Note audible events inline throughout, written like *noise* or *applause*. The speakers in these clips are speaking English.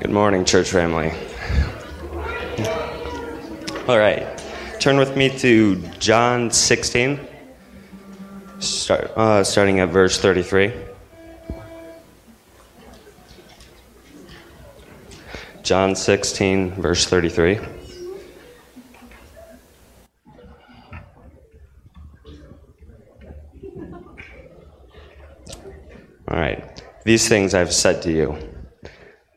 Good morning, church family. All right, turn with me to John 16, start, uh, starting at verse 33. John 16, verse 33. All right. These things I've said to you,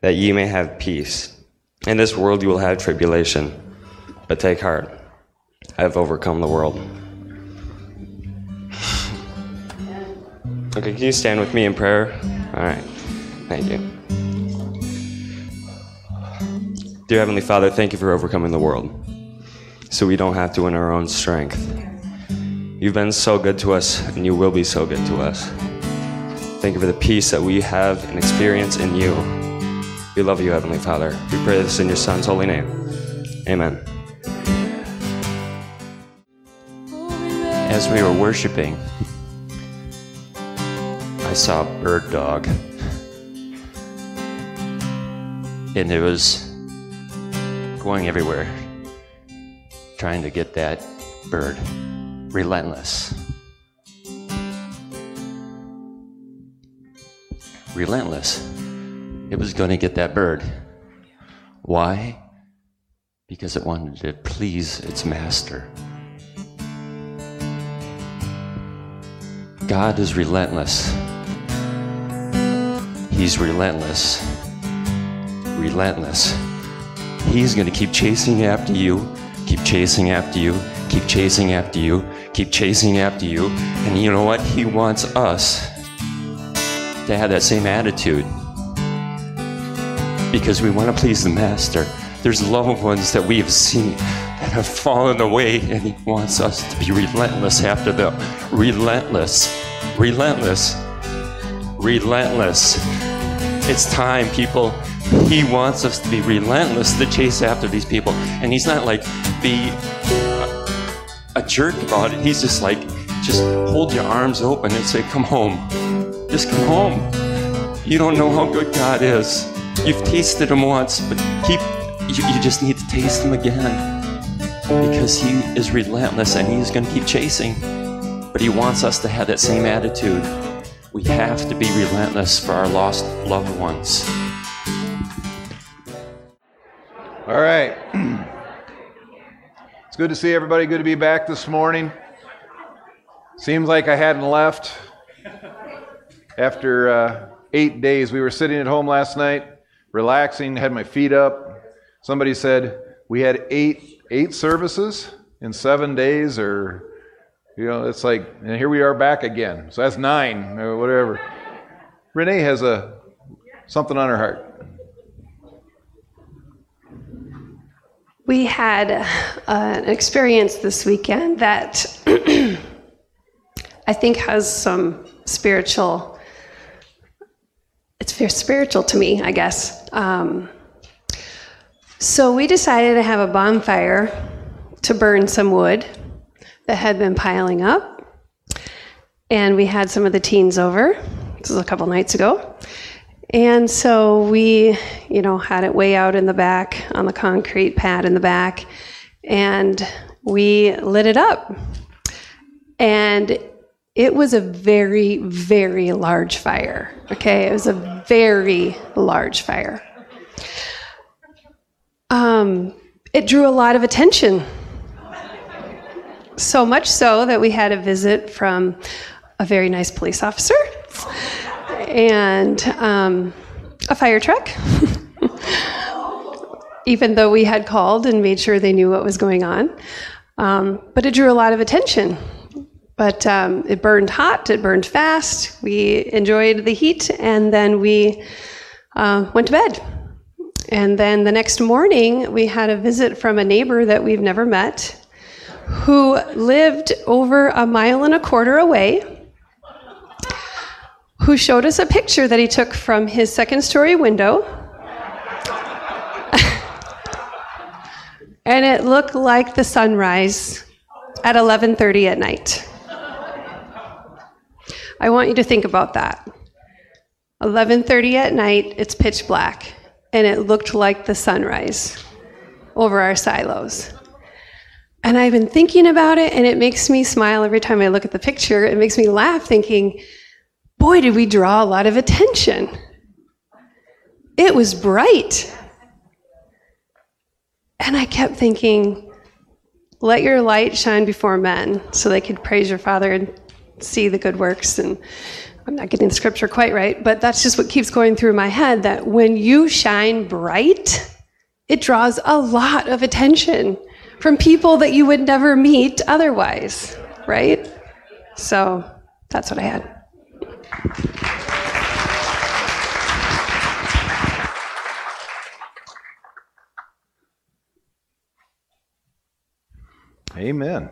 that ye may have peace. In this world you will have tribulation, but take heart. I have overcome the world. Okay, can you stand with me in prayer? All right. Thank you. Dear Heavenly Father, thank you for overcoming the world so we don't have to in our own strength. You've been so good to us, and you will be so good to us. Thank you for the peace that we have and experience in you. We love you, Heavenly Father. We pray this in your Son's holy name. Amen. As we were worshiping, I saw a bird dog. And it was going everywhere, trying to get that bird. Relentless. Relentless. It was going to get that bird. Why? Because it wanted to please its master. God is relentless. He's relentless. Relentless. He's going to keep chasing after you, keep chasing after you, keep chasing after you, keep chasing after you. And you know what? He wants us to have that same attitude because we want to please the Master. There's loved ones that we have seen that have fallen away, and He wants us to be relentless after them. Relentless, relentless, relentless. It's time, people. He wants us to be relentless to chase after these people. And He's not like be a, jerk about it. He's just like, just hold your arms open and say, Come home. Just come home. You don't know how good God is. You've tasted Him once, but keep, you, you just need to taste Him again. Because He is relentless and He's going to keep chasing. But He wants us to have that same attitude. We have to be relentless for our lost loved ones. All right. *clears throat* It's good to see everybody. Good to be back this morning. Seems like I hadn't left. After uh, eight days, we were sitting at home last night, relaxing, had my feet up. Somebody said we had eight eight services in seven days, or you know, it's like, and here we are back again. So that's nine, or whatever. Renee has a something on her heart. We had uh, an experience this weekend that *clears throat* I think has some spiritual. It's very spiritual to me, I guess. Um, so we decided to have a bonfire to burn some wood that had been piling up, and we had some of the teens over. This was a couple nights ago. And so we, you know, had it way out in the back on the concrete pad in the back, and we lit it up. And it was a very, very large fire. Okay, it was a very large fire. Um, it drew a lot of attention. So much so that we had a visit from a very nice police officer and um, a fire truck. *laughs* Even though we had called and made sure they knew what was going on. Um, but it drew a lot of attention. But um, it burned hot, it burned fast. We enjoyed the heat, and then we uh, went to bed. And then the next morning, we had a visit from a neighbor that we've never met who lived over a mile and a quarter away who showed us a picture that he took from his second story window. *laughs* and it looked like the sunrise at 11:30 at night. I want you to think about that. 11:30 at night, it's pitch black and it looked like the sunrise over our silos. And I've been thinking about it, and it makes me smile every time I look at the picture. It makes me laugh, thinking, boy, did we draw a lot of attention. It was bright. And I kept thinking, let your light shine before men so they could praise your Father see the good works. And I'm not getting the scripture quite right, but that's just what keeps going through my head that when you shine bright, it draws a lot of attention from people that you would never meet otherwise, right? So that's what I had. Amen.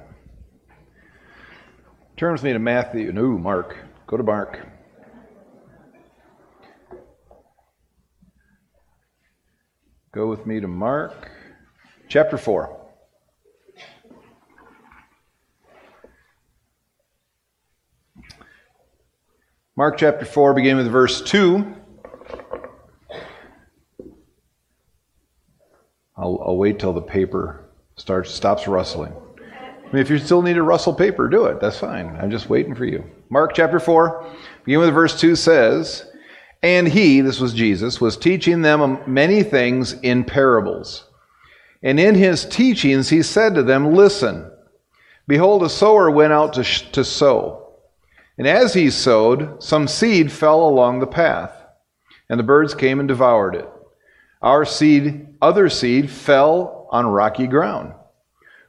Turn with me to Matthew. No, Mark. Go to Mark. Go with me to Mark chapter 4. Mark chapter 4, beginning with verse 2. I'll, I'll wait till the paper starts stops rustling. I mean, if you still need a rustle paper, do it. That's fine. I'm just waiting for you. Mark chapter 4, beginning with verse 2 says, And he, this was Jesus, was teaching them many things in parables. And in his teachings he said to them, Listen, behold, a sower went out to, sh- to sow. And as he sowed, some seed fell along the path, and the birds came and devoured it. Our seed, other seed, fell on rocky ground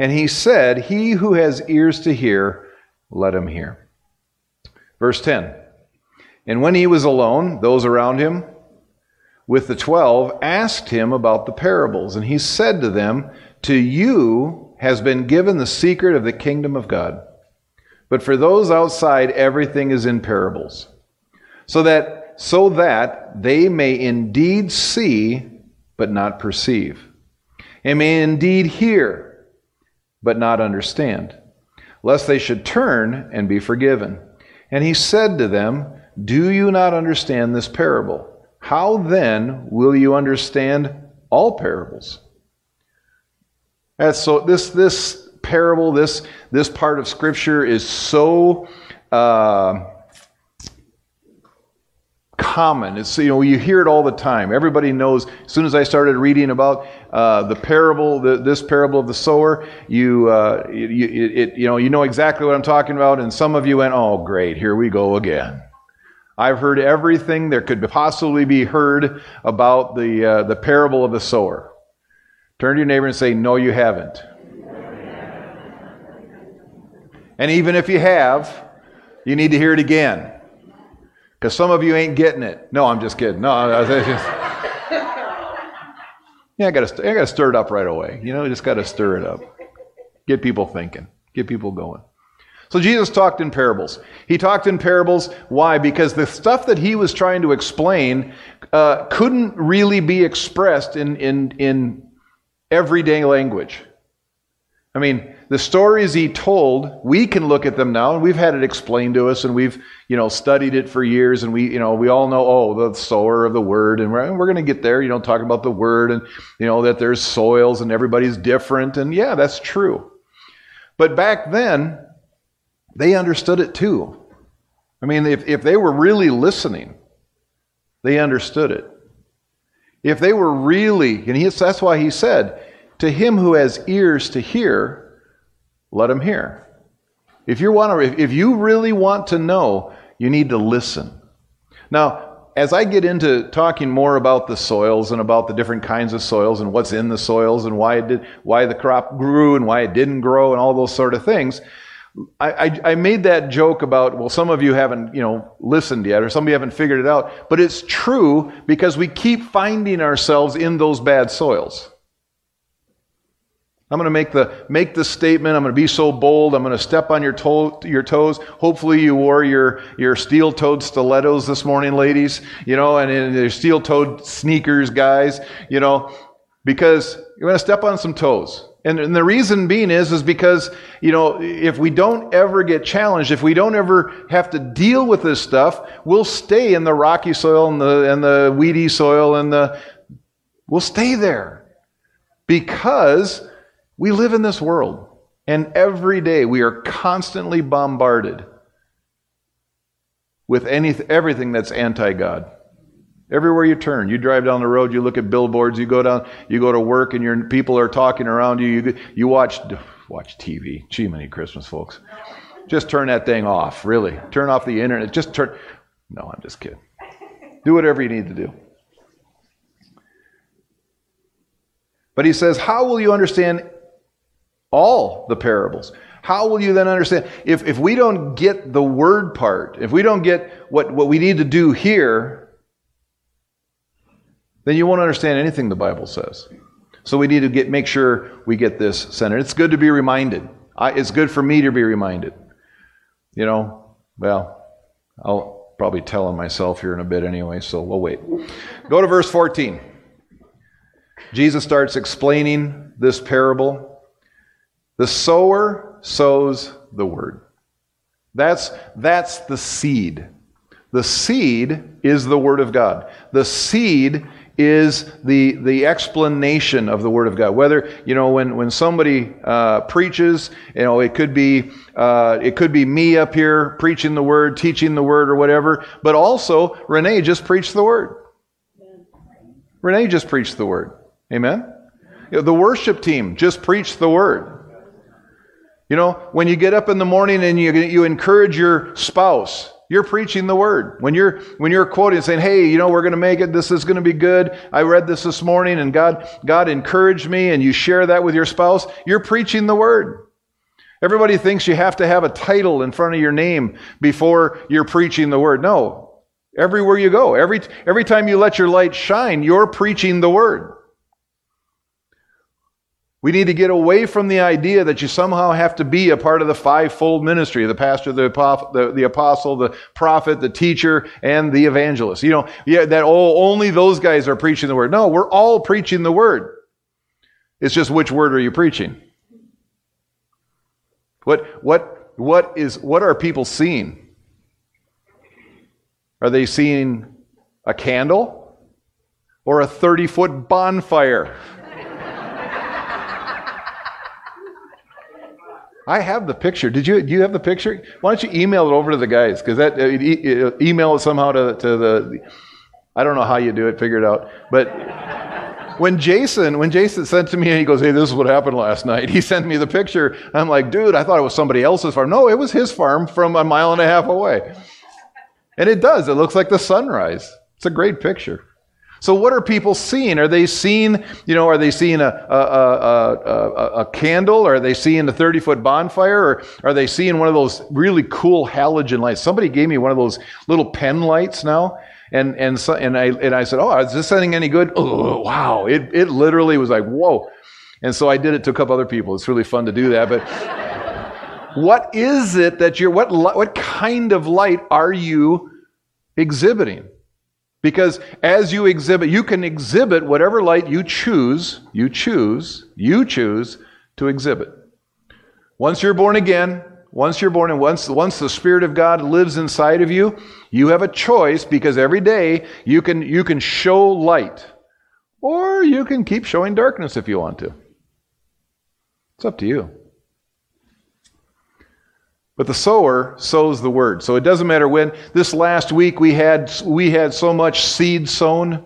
And he said, He who has ears to hear, let him hear. Verse 10 And when he was alone, those around him with the twelve asked him about the parables. And he said to them, To you has been given the secret of the kingdom of God. But for those outside, everything is in parables. So that, so that they may indeed see, but not perceive, and may indeed hear but not understand, lest they should turn and be forgiven. And he said to them, Do you not understand this parable? How then will you understand all parables? That's so this this parable, this this part of Scripture is so uh, common. It's you know you hear it all the time. Everybody knows. As soon as I started reading about uh, the parable, the, this parable of the sower, you uh, you, it, you know you know exactly what I'm talking about. And some of you went, "Oh, great, here we go again." I've heard everything there could possibly be heard about the uh, the parable of the sower. Turn to your neighbor and say, "No, you haven't." And even if you have, you need to hear it again. Because some of you ain't getting it. No, I'm just kidding. No, I, just, *laughs* yeah, I got to I got to stir it up right away. You know, you just got to stir it up. Get people thinking. Get people going. So Jesus talked in parables. He talked in parables. Why? Because the stuff that he was trying to explain uh, couldn't really be expressed in, in, in everyday language. I mean, the stories he told, we can look at them now, and we've had it explained to us, and we've, you know, studied it for years, and we, you know, we all know, oh, the sower of the word, and we're, we're going to get there, you know, talking about the word, and, you know, that there's soils, and everybody's different, and yeah, that's true. But back then, they understood it too. I mean, if, if they were really listening, they understood it. If they were really, and he, that's why he said, to him who has ears to hear, let him hear. If you want to, if you really want to know, you need to listen. Now, as I get into talking more about the soils and about the different kinds of soils and what's in the soils and why it did, why the crop grew and why it didn't grow and all those sort of things, I, I, I made that joke about, well, some of you haven't, you know, listened yet, or some of you haven't figured it out. But it's true because we keep finding ourselves in those bad soils. I'm going to make the make the statement. I'm going to be so bold. I'm going to step on your toe, your toes. Hopefully, you wore your your steel-toed stilettos this morning, ladies. You know, and, and your steel-toed sneakers, guys. You know, because you're going to step on some toes. And, and, the reason being is, is because, you know, if we don't ever get challenged, if we don't ever have to deal with this stuff, we'll stay in the rocky soil and the, and the weedy soil and the, we'll stay there. Because we live in this world. And every day we are constantly bombarded with any, everything that's anti God. Everywhere you turn, you drive down the road, you look at billboards, you go down, you go to work, and your people are talking around you. You, you watch watch TV. Gee, many Christmas folks. Just turn that thing off. Really, turn off the internet. Just turn. No, I'm just kidding. Do whatever you need to do. But he says, How will you understand all the parables? How will you then understand? If, if we don't get the word part, if we don't get what, what we need to do here, then you won't understand anything the Bible says. So we need to get make sure we get this centered. It's good to be reminded. I, it's good for me to be reminded. You know, well, I'll probably tell on myself here in a bit anyway, so we'll wait. Go to verse 14. Jesus starts explaining this parable. The sower sows the word. That's, that's the seed. The seed is the word of God. The seed is the, the explanation of the Word of God. Whether, you know, when, when somebody uh, preaches, you know, it could be uh, it could be me up here preaching the Word, teaching the Word, or whatever, but also Renee just preached the Word. Renee just preached the Word. Amen? You know, the worship team just preached the Word. You know, when you get up in the morning and you, you encourage your spouse, you're preaching the word. When you're, when you're quoting saying, hey, you know, we're going to make it. This is going to be good. I read this this morning and God, God encouraged me and you share that with your spouse. You're preaching the word. Everybody thinks you have to have a title in front of your name before you're preaching the word. No. Everywhere you go, every, every time you let your light shine, you're preaching the word. We need to get away from the idea that you somehow have to be a part of the fivefold ministry the pastor, the, apostle, the prophet, the teacher, and the evangelist. You know, yeah, that oh, only those guys are preaching the word. No, we're all preaching the word. It's just which word are you preaching? What, what, what, is, what are people seeing? Are they seeing a candle or a 30 foot bonfire? I have the picture. Did you? Do you have the picture? Why don't you email it over to the guys? Because that uh, email it somehow to, to the. I don't know how you do it. Figure it out. But when Jason, when Jason sent to me and he goes, "Hey, this is what happened last night," he sent me the picture. I'm like, "Dude, I thought it was somebody else's farm." No, it was his farm from a mile and a half away. And it does. It looks like the sunrise. It's a great picture. So, what are people seeing? Are they seeing, you know, are they seeing a, a, a, a, a candle? Are they seeing a 30 foot bonfire? Or are they seeing one of those really cool halogen lights? Somebody gave me one of those little pen lights now. And, and, so, and, I, and I said, Oh, is this anything any good? Oh, wow. It, it literally was like, Whoa. And so I did it to a couple other people. It's really fun to do that. But *laughs* what is it that you're, what, what kind of light are you exhibiting? Because as you exhibit, you can exhibit whatever light you choose, you choose, you choose to exhibit. Once you're born again, once you're born and once, once the Spirit of God lives inside of you, you have a choice because every day you can, you can show light. Or you can keep showing darkness if you want to. It's up to you. But the sower sows the word. So it doesn't matter when. This last week we had we had so much seed sown.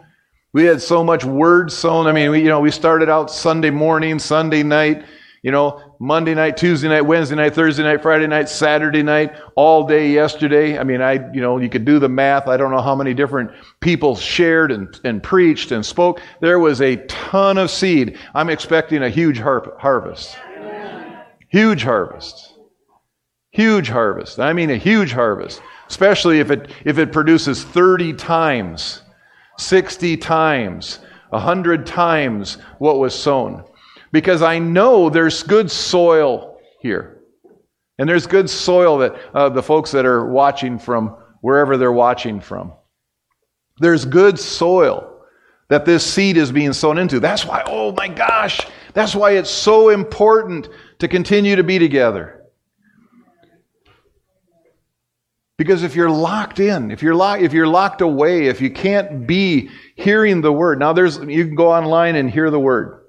We had so much word sown. I mean, we, you know, we started out Sunday morning, Sunday night, you know, Monday night, Tuesday night, Wednesday night, Thursday night, Friday night, Saturday night, all day yesterday. I mean, I, you know, you could do the math. I don't know how many different people shared and, and preached and spoke. There was a ton of seed. I'm expecting a huge har- harvest. Huge harvest. Huge harvest. I mean, a huge harvest, especially if it, if it produces 30 times, 60 times, 100 times what was sown. Because I know there's good soil here. And there's good soil that uh, the folks that are watching from wherever they're watching from. There's good soil that this seed is being sown into. That's why, oh my gosh, that's why it's so important to continue to be together. Because if you're locked in, if you're locked, if you're locked away, if you can't be hearing the word, now there's you can go online and hear the word.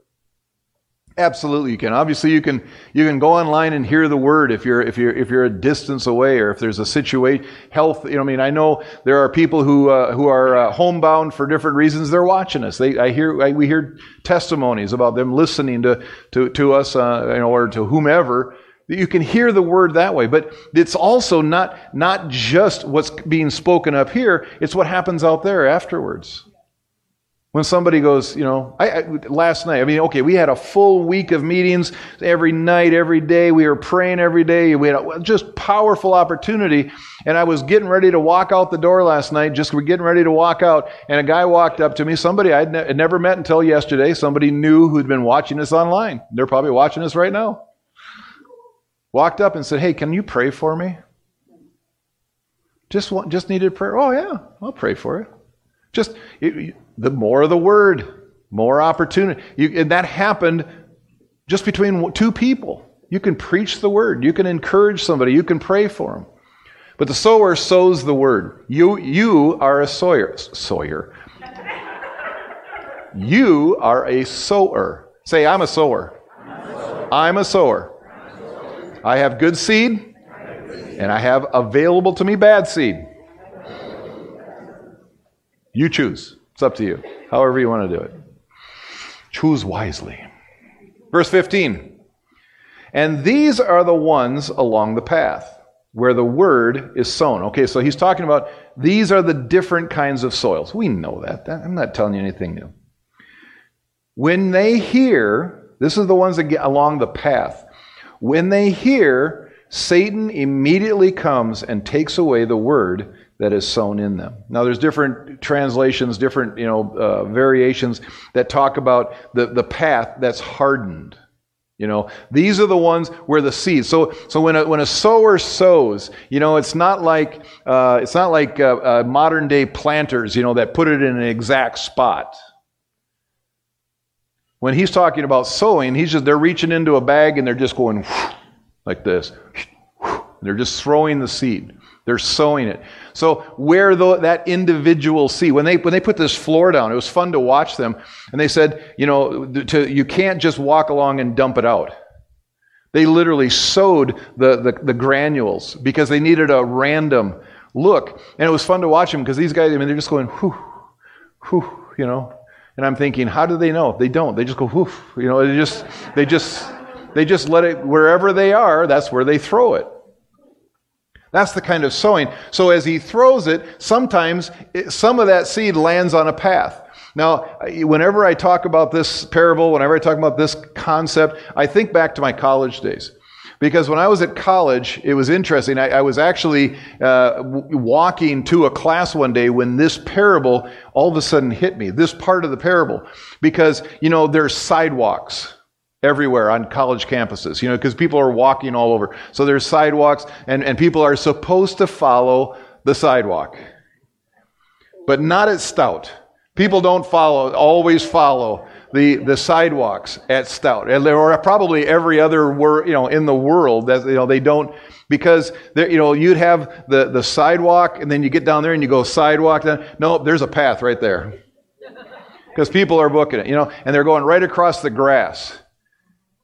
Absolutely, you can. Obviously, you can you can go online and hear the word if you're if you're if you're a distance away or if there's a situation health. You know, I mean, I know there are people who uh, who are uh, homebound for different reasons. They're watching us. They I hear I, we hear testimonies about them listening to to to us, uh, you know, or to whomever. You can hear the word that way, but it's also not not just what's being spoken up here. It's what happens out there afterwards. When somebody goes, you know, I, I, last night, I mean, okay, we had a full week of meetings every night, every day. We were praying every day. We had a just powerful opportunity. And I was getting ready to walk out the door last night, just we're getting ready to walk out. And a guy walked up to me, somebody I'd ne- never met until yesterday, somebody new who'd been watching us online. They're probably watching us right now. Walked up and said, Hey, can you pray for me? Just, want, just needed prayer. Oh, yeah, I'll pray for it. Just, it, the more of the word, more opportunity. You, and that happened just between two people. You can preach the word, you can encourage somebody, you can pray for them. But the sower sows the word. You, you are a sawyer. Sawyer. you are a sower. Say, I'm a sower. I'm a sower. I have good seed, and I have available to me bad seed. You choose. It's up to you. However you want to do it. Choose wisely. Verse 15. And these are the ones along the path where the word is sown. Okay, so he's talking about these are the different kinds of soils. We know that. I'm not telling you anything new. When they hear, this is the ones that get along the path. When they hear, Satan immediately comes and takes away the word that is sown in them. Now, there's different translations, different you know uh, variations that talk about the, the path that's hardened. You know, these are the ones where the seed. So, so when a, when a sower sows, you know, it's not like uh, it's not like uh, uh modern day planters, you know, that put it in an exact spot. When he's talking about sowing, he's just they're reaching into a bag and they're just going like this. They're just throwing the seed. They're sowing it. So where the, that individual seed, when they when they put this floor down, it was fun to watch them. And they said, you know, to, you can't just walk along and dump it out. They literally sowed the, the, the granules because they needed a random look. And it was fun to watch them because these guys, I mean, they're just going, whew, whew, you know. And I'm thinking, how do they know? They don't. They just go, whew, you know, they just, they just, they just let it, wherever they are, that's where they throw it. That's the kind of sowing. So as he throws it, sometimes it, some of that seed lands on a path. Now, whenever I talk about this parable, whenever I talk about this concept, I think back to my college days. Because when I was at college, it was interesting. I, I was actually uh, walking to a class one day when this parable all of a sudden hit me, this part of the parable. Because, you know, there's sidewalks everywhere on college campuses, you know, because people are walking all over. So there's sidewalks, and, and people are supposed to follow the sidewalk. But not at Stout. People don't follow, always follow the, the sidewalks at Stout. Or probably every other wor- you know, in the world that, you know, they don't, because, you know, you'd have the, the sidewalk, and then you get down there and you go sidewalk. Then, no, there's a path right there. *laughs* Because people are booking it, you know, and they're going right across the grass.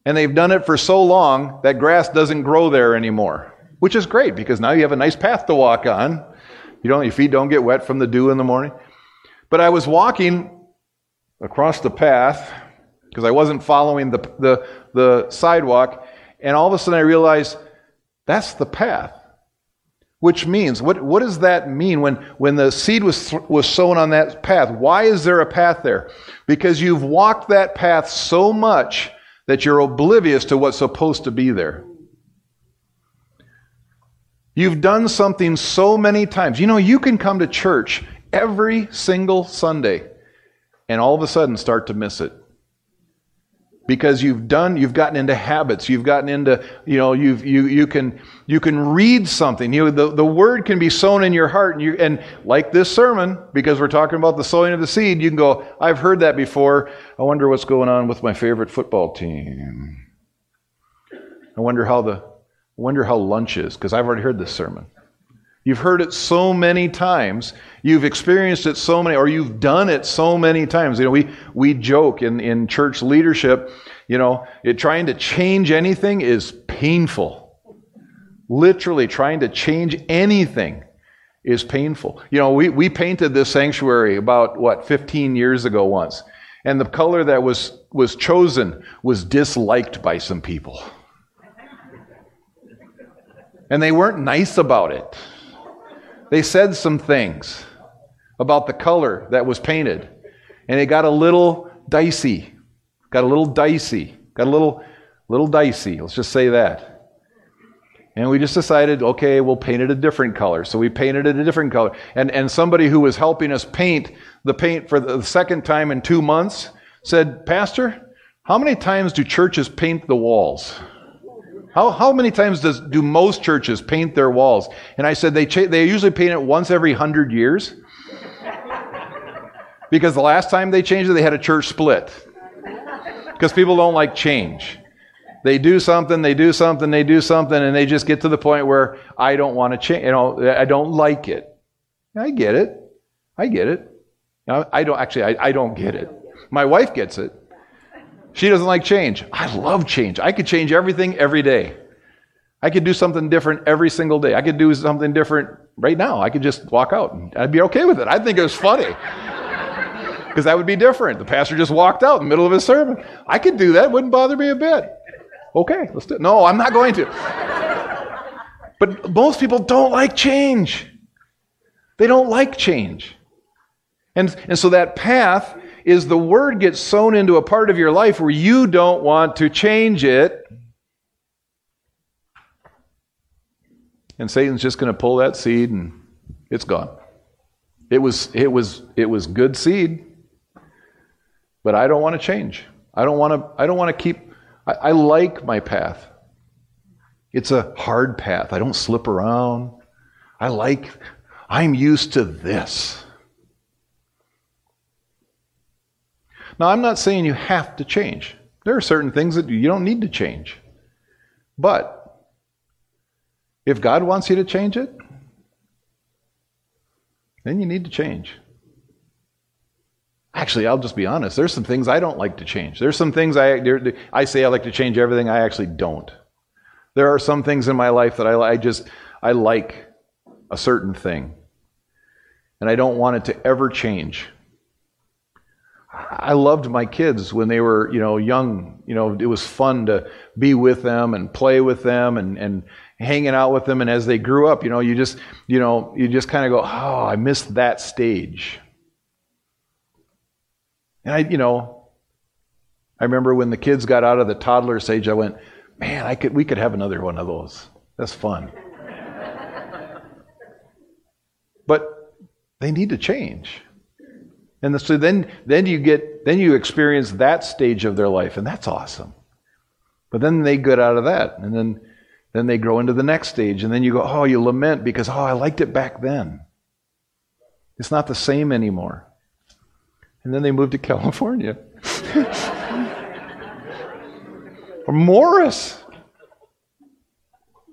And they've done it for so long that grass doesn't grow there anymore, which is great because now you have a nice path to walk on. You don't, your feet don't get wet from the dew in the morning. But I was walking across the path because I wasn't following the, the, the sidewalk, and all of a sudden I realized that's the path. Which means, what, what does that mean when, when the seed was, was sown on that path? Why is there a path there? Because you've walked that path so much that you're oblivious to what's supposed to be there. You've done something so many times. You know, you can come to church every single Sunday and all of a sudden start to miss it. Because you've done, you've gotten into habits, you've gotten into, you know, you've, you, you can, you can read something. You know, the, the word can be sown in your heart. And, you, and like this sermon, because we're talking about the sowing of the seed, you can go, I've heard that before. I wonder what's going on with my favorite football team. I wonder how the, I wonder how lunch is, because I've already heard this sermon. You've heard it so many times. You've experienced it so many, or you've done it so many times. You know, we, we joke in, in church leadership, you know, it, trying to change anything is painful. Literally, trying to change anything is painful. You know, we, we painted this sanctuary about, what, 15 years ago once. And the color that was, was chosen was disliked by some people. And they weren't nice about it they said some things about the color that was painted. And it got a little dicey. Got a little dicey. Got a little little dicey. Let's just say that. And we just decided, okay, we'll paint it a different color. So we painted it a different color. And, and somebody who was helping us paint the paint for the second time in two months said, Pastor, how many times do churches paint the walls? How, how many times does, do most churches paint their walls? And I said they, cha- they usually paint it once every hundred years. because the last time they changed it, they had a church split. Because people don't like change. They do something, they do something, they do something, and they just get to the point where I don't want to change. You know, I don't like it. I get it. I get it. I don't actually. I, I don't get it. My wife gets it. She doesn't like change. I love change. I could change everything every day. I could do something different every single day. I could do something different right now. I could just walk out and I'd be okay with it. I'd think it was funny. *laughs* Because that would be different. The pastor just walked out in the middle of his sermon. I could do that. It wouldn't bother me a bit. Okay, let's do it. No, I'm not going to. But most people don't like change. They don't like change. And, and so that path is the word gets sown into a part of your life where you don't want to change it. And Satan's just going to pull that seed and it's gone. It was, it was, it was good seed, but I don't want to change. I don't want to, I don't want to keep, I, I like my path. It's a hard path. I don't slip around. I like, I'm used to this. Now, I'm not saying you have to change. There are certain things that you don't need to change. But if God wants you to change it, then you need to change. Actually, I'll just be honest. There's some things I don't like to change. There's some things I, I say I like to change everything, I actually don't. There are some things in my life that I, I just, I like a certain thing. And I don't want it to ever change. I loved my kids when they were, you know, young. You know, it was fun to be with them and play with them and, and hanging out with them. And as they grew up, you know, you just, you know, you just kind of go, oh, I missed that stage. And I, you know, I remember when the kids got out of the toddler stage, I went, man, I could, we could have another one of those. That's fun. *laughs* but they need to change. And so then, then you get, then you experience that stage of their life, and that's awesome. But then they get out of that, and then, then they grow into the next stage, and then you go, oh, you lament because, oh, I liked it back then. It's not the same anymore. And then they move to *laughs* California. or Morris.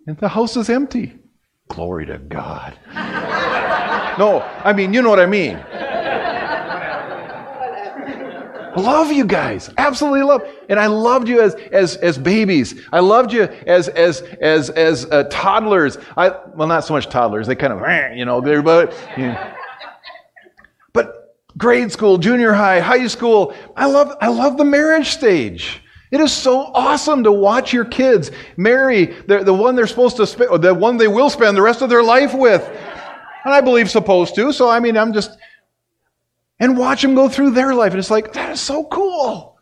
And the house is empty. Glory to God. *laughs* no, I mean, you know what I mean. Love you guys. Absolutely love. And I loved you as, as, as babies. I loved you as, as, as, as uh, toddlers. I, well, not so much toddlers. They kind of, you know, they're, but, but grade school, junior high, high school, I love, I love the marriage stage. It is so awesome to watch your kids marry the, the one they're supposed to spend, the one they will spend the rest of their life with. And I believe supposed to. So, I mean, I'm just, and watch them go through their life. And it's like, that is so cool.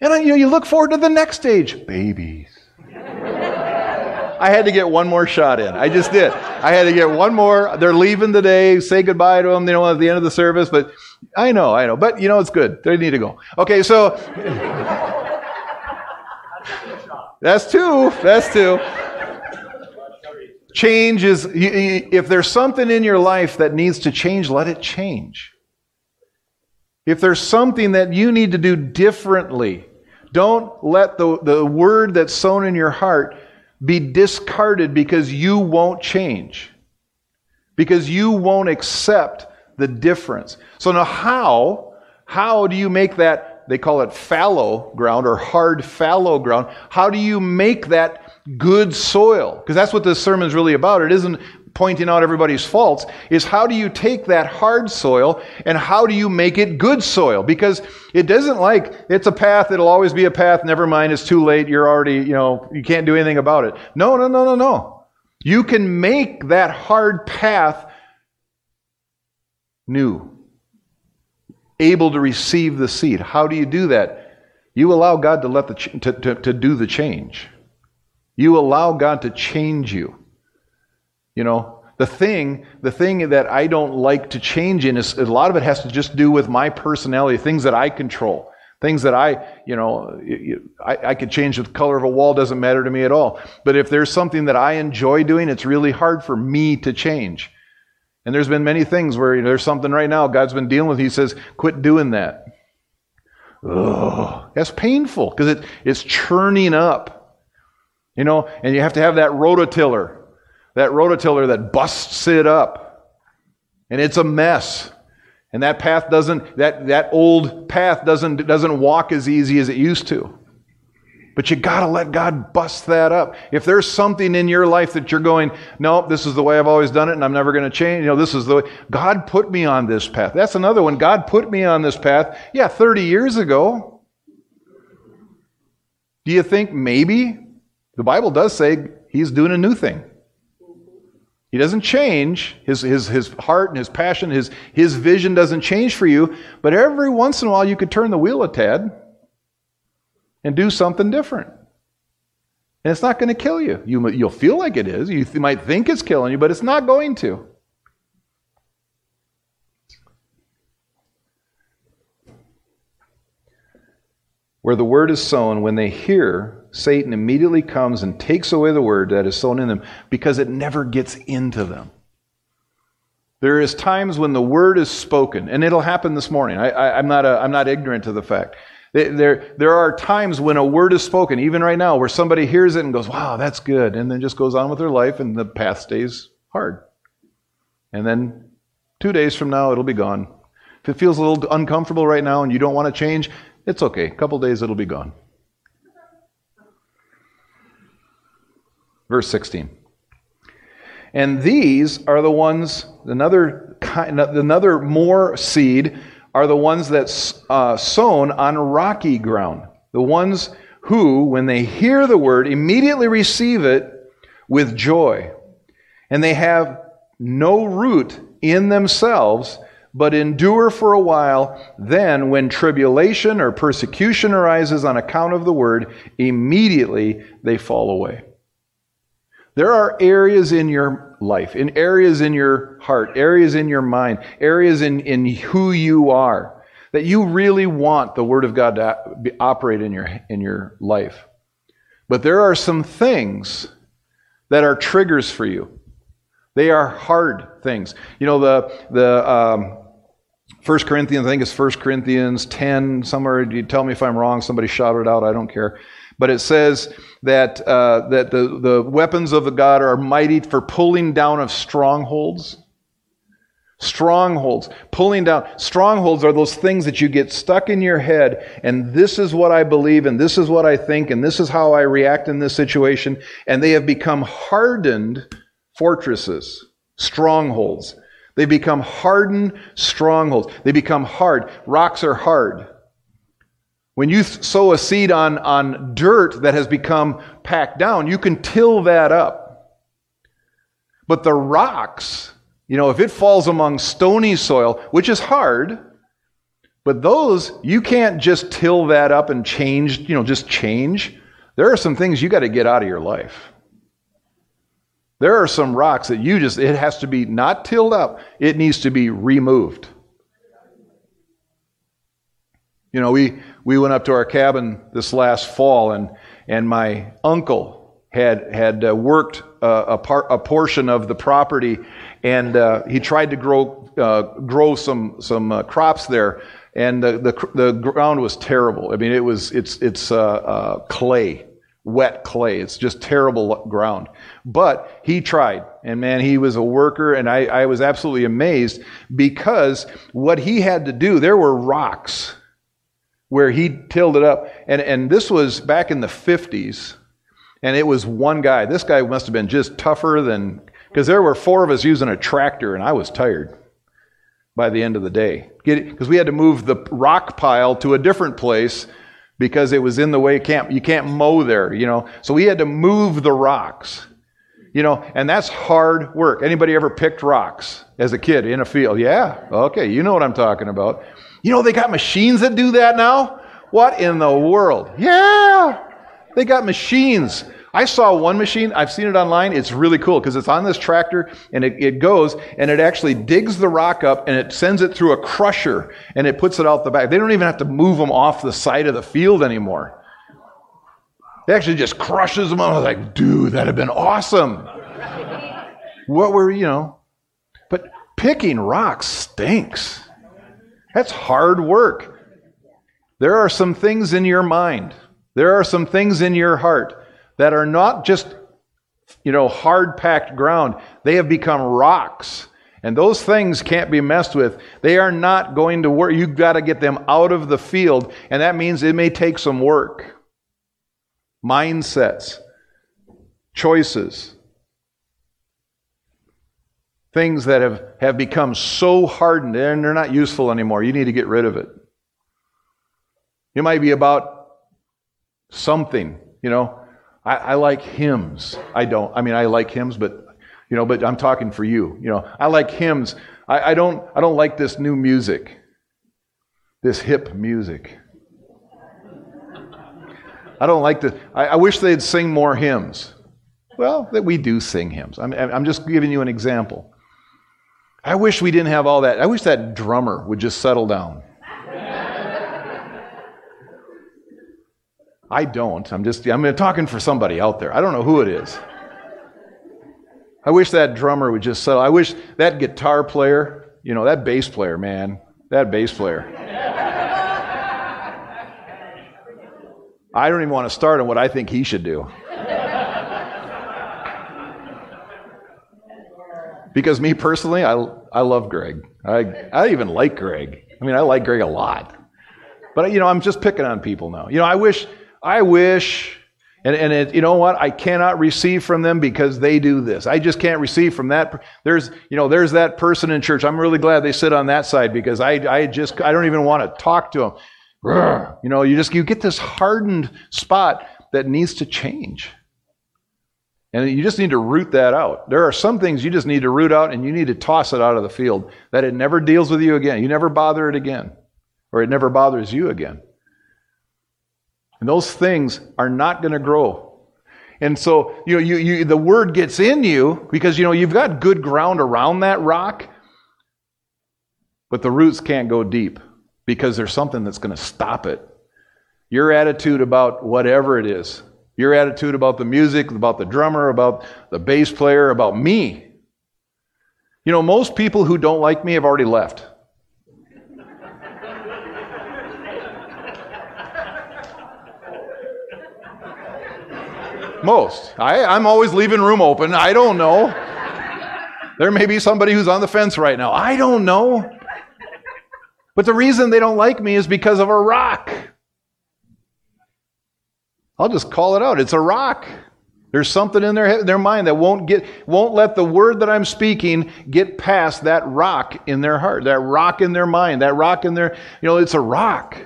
And you know, you look forward to the next stage babies. I had to get one more shot in. I just did. I had to get one more. They're leaving today. Say goodbye to them, you know, at the end of the service. But I know, I know. But, you know, it's good. They need to go. Okay, so. That's two. That's two. Change is, if there's something in your life that needs to change, let it change. If there's something that you need to do differently, don't let the, the word that's sown in your heart be discarded because you won't change, because you won't accept the difference. So now, how, how do you make that? They call it fallow ground or hard fallow ground. How do you make that good soil? Because that's what this sermon is really about. It isn't pointing out everybody's faults is how do you take that hard soil and how do you make it good soil? Because it doesn't like it's a path it'll always be a path never mind it's too late you're already you know you can't do anything about it. No no no no no. You can make that hard path new. Able to receive the seed. How do you do that? You allow god to let the ch- to, to, to do the change. You allow god to change you you know, the thing, the thing that I don't like to change in is a lot of it has to just do with my personality, things that I control. Things that I, you know, I, I could change the color of a wall, doesn't matter to me at all. But if there's something that I enjoy doing, it's really hard for me to change. And there's been many things where you know, there's something right now God's been dealing with. He says, quit doing that. Oh, that's painful because it, it's churning up. You know, and you have to have that rototiller that rototiller that busts it up. And it's a mess. And that path doesn't, that, that old path doesn't, doesn't walk as easy as it used to. But you got to let God bust that up. If there's something in your life that you're going, no, this is the way I've always done it and I'm never going to change, you know, this is the way, God put me on this path. That's another one. God put me on this path, yeah, 30 years ago. Do you think maybe? The Bible does say He's doing a new thing. He doesn't change. His, his, his heart and his passion, his, his vision doesn't change for you. But every once in a while, you could turn the wheel a tad and do something different. And it's not going to kill you. you. You'll feel like it is. You might think it's killing you, but it's not going to. Where the word is sown, when they hear, Satan immediately comes and takes away the word that is sown in them because it never gets into them. There is times when the word is spoken, and it'll happen this morning. I, am not, a, I'm not ignorant to the fact. There, there are times when a word is spoken, even right now, where somebody hears it and goes, wow, that's good, and then just goes on with their life, and the path stays hard. And then two days from now, it'll be gone. If it feels a little uncomfortable right now and you don't want to change, it's okay. A couple days, it'll be gone. Verse 16. And these are the ones, another, kind, another more seed are the ones that uh, sown on rocky ground. The ones who, when they hear the word, immediately receive it with joy. And they have no root in themselves, but endure for a while. Then, when tribulation or persecution arises on account of the word, immediately they fall away. There are areas in your life, in areas in your heart, areas in your mind, areas in, in who you are that you really want the Word of God to operate in your, in your life. But there are some things that are triggers for you. They are hard things. You know, the, the um, 1 Corinthians, I think it's 1 Corinthians 10, somewhere, you tell me if I'm wrong, somebody shout it out, I don't care. But it says that, uh, that the, the weapons of the God are mighty for pulling down of strongholds. Strongholds. Pulling down. Strongholds are those things that you get stuck in your head, and this is what I believe, and this is what I think, and this is how I react in this situation. And they have become hardened fortresses, strongholds. They become hardened strongholds. They become hard. Rocks are hard. When you sow a seed on, on dirt that has become packed down, you can till that up. But the rocks, you know, if it falls among stony soil, which is hard, but those, you can't just till that up and change, you know, just change. There are some things you got to get out of your life. There are some rocks that you just, it has to be not tilled up, it needs to be removed. You know, we, we went up to our cabin this last fall, and, and my uncle had, had uh, worked uh, a, part, a portion of the property, and uh, he tried to grow, uh, grow some, some uh, crops there, and the, the, the ground was terrible. I mean, it was, it's, it's uh, clay, wet clay. It's just terrible ground. But he tried, and man, he was a worker, and I, I was absolutely amazed because what he had to do, there were rocks where he tilled it up. And, and this was back in the 50s, and it was one guy. This guy must have been just tougher than, because there were four of us using a tractor, and I was tired by the end of the day. Because we had to move the rock pile to a different place because it was in the way camp. You can't mow there, you know. So we had to move the rocks. You know, and that's hard work. Anybody ever picked rocks as a kid in a field? Yeah. Okay, you know what I'm talking about. You know, they got machines that do that now? What in the world? Yeah, they got machines. I saw one machine, I've seen it online. It's really cool because it's on this tractor and it, it, goes and it actually digs the rock up and it sends it through a crusher and it puts it out the back. They don't even have to move them off the side of the field anymore. It actually just crushes them. I was like, dude, that'd have been awesome. what were, you know? But picking rocks stinks. That's hard work. There are some things in your mind, there are some things in your heart that are not just, you know, hard packed ground. They have become rocks. And those things can't be messed with. They are not going to work. You've got to get them out of the field. And that means it may take some work. Mindsets, choices, things that have, have become so hardened and they're not useful anymore. You need to get rid of it. It might be about something, you know. I, I like hymns. I don't. I mean, I like hymns, but you know, but I'm talking for you. You know, I like hymns. I, I don't. I don't like this new music, this hip music. I don't like the. I, I wish they'd sing more hymns. Well, that we do sing hymns. I'm, I'm just giving you an example. I wish we didn't have all that. I wish that drummer would just settle down. I don't. I'm just I'm talking for somebody out there. I don't know who it is. I wish that drummer would just settle. I wish that guitar player, you know, that bass player, man, that bass player. I don't even want to start on what I think he should do. Because me personally, I, I love Greg. I, I even like Greg. I mean, I like Greg a lot. But, you know, I'm just picking on people now. You know, I wish, I wish, and, and it, you know what? I cannot receive from them because they do this. I just can't receive from that. There's, you know, there's that person in church. I'm really glad they sit on that side because I, I just, I don't even want to talk to them. You know, you just, you get this hardened spot that needs to change. And you just need to root that out. There are some things you just need to root out and you need to toss it out of the field that it never deals with you again. You never bother it again, or it never bothers you again. And those things are not going to grow. And so, you know, you, you, the word gets in you because, you know, you've got good ground around that rock, but the roots can't go deep because there's something that's going to stop it. Your attitude about whatever it is, your attitude about the music, about the drummer, about the bass player, about me. You know, most people who don't like me have already left. Most. I, I'm always leaving room open. I don't know. There may be somebody who's on the fence right now. I don't know. But the reason they don't like me is because of a rock. I'll just call it out. It's a rock. There's something in their, their mind that won't get won't let the word that I'm speaking get past that rock in their heart, that rock in their mind, that rock in their, you know, it's a rock.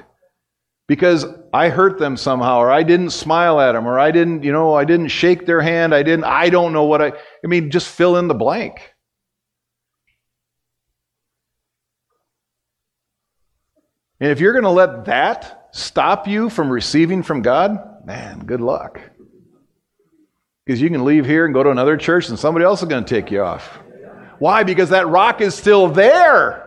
Because I hurt them somehow, or I didn't smile at them, or I didn't, you know, I didn't shake their hand, I didn't, I don't know what I, I mean, just fill in the blank. And if you're going to let that stop you from receiving from God, man, good luck. Because you can leave here and go to another church and somebody else is going to take you off. Why? Because that rock is still there.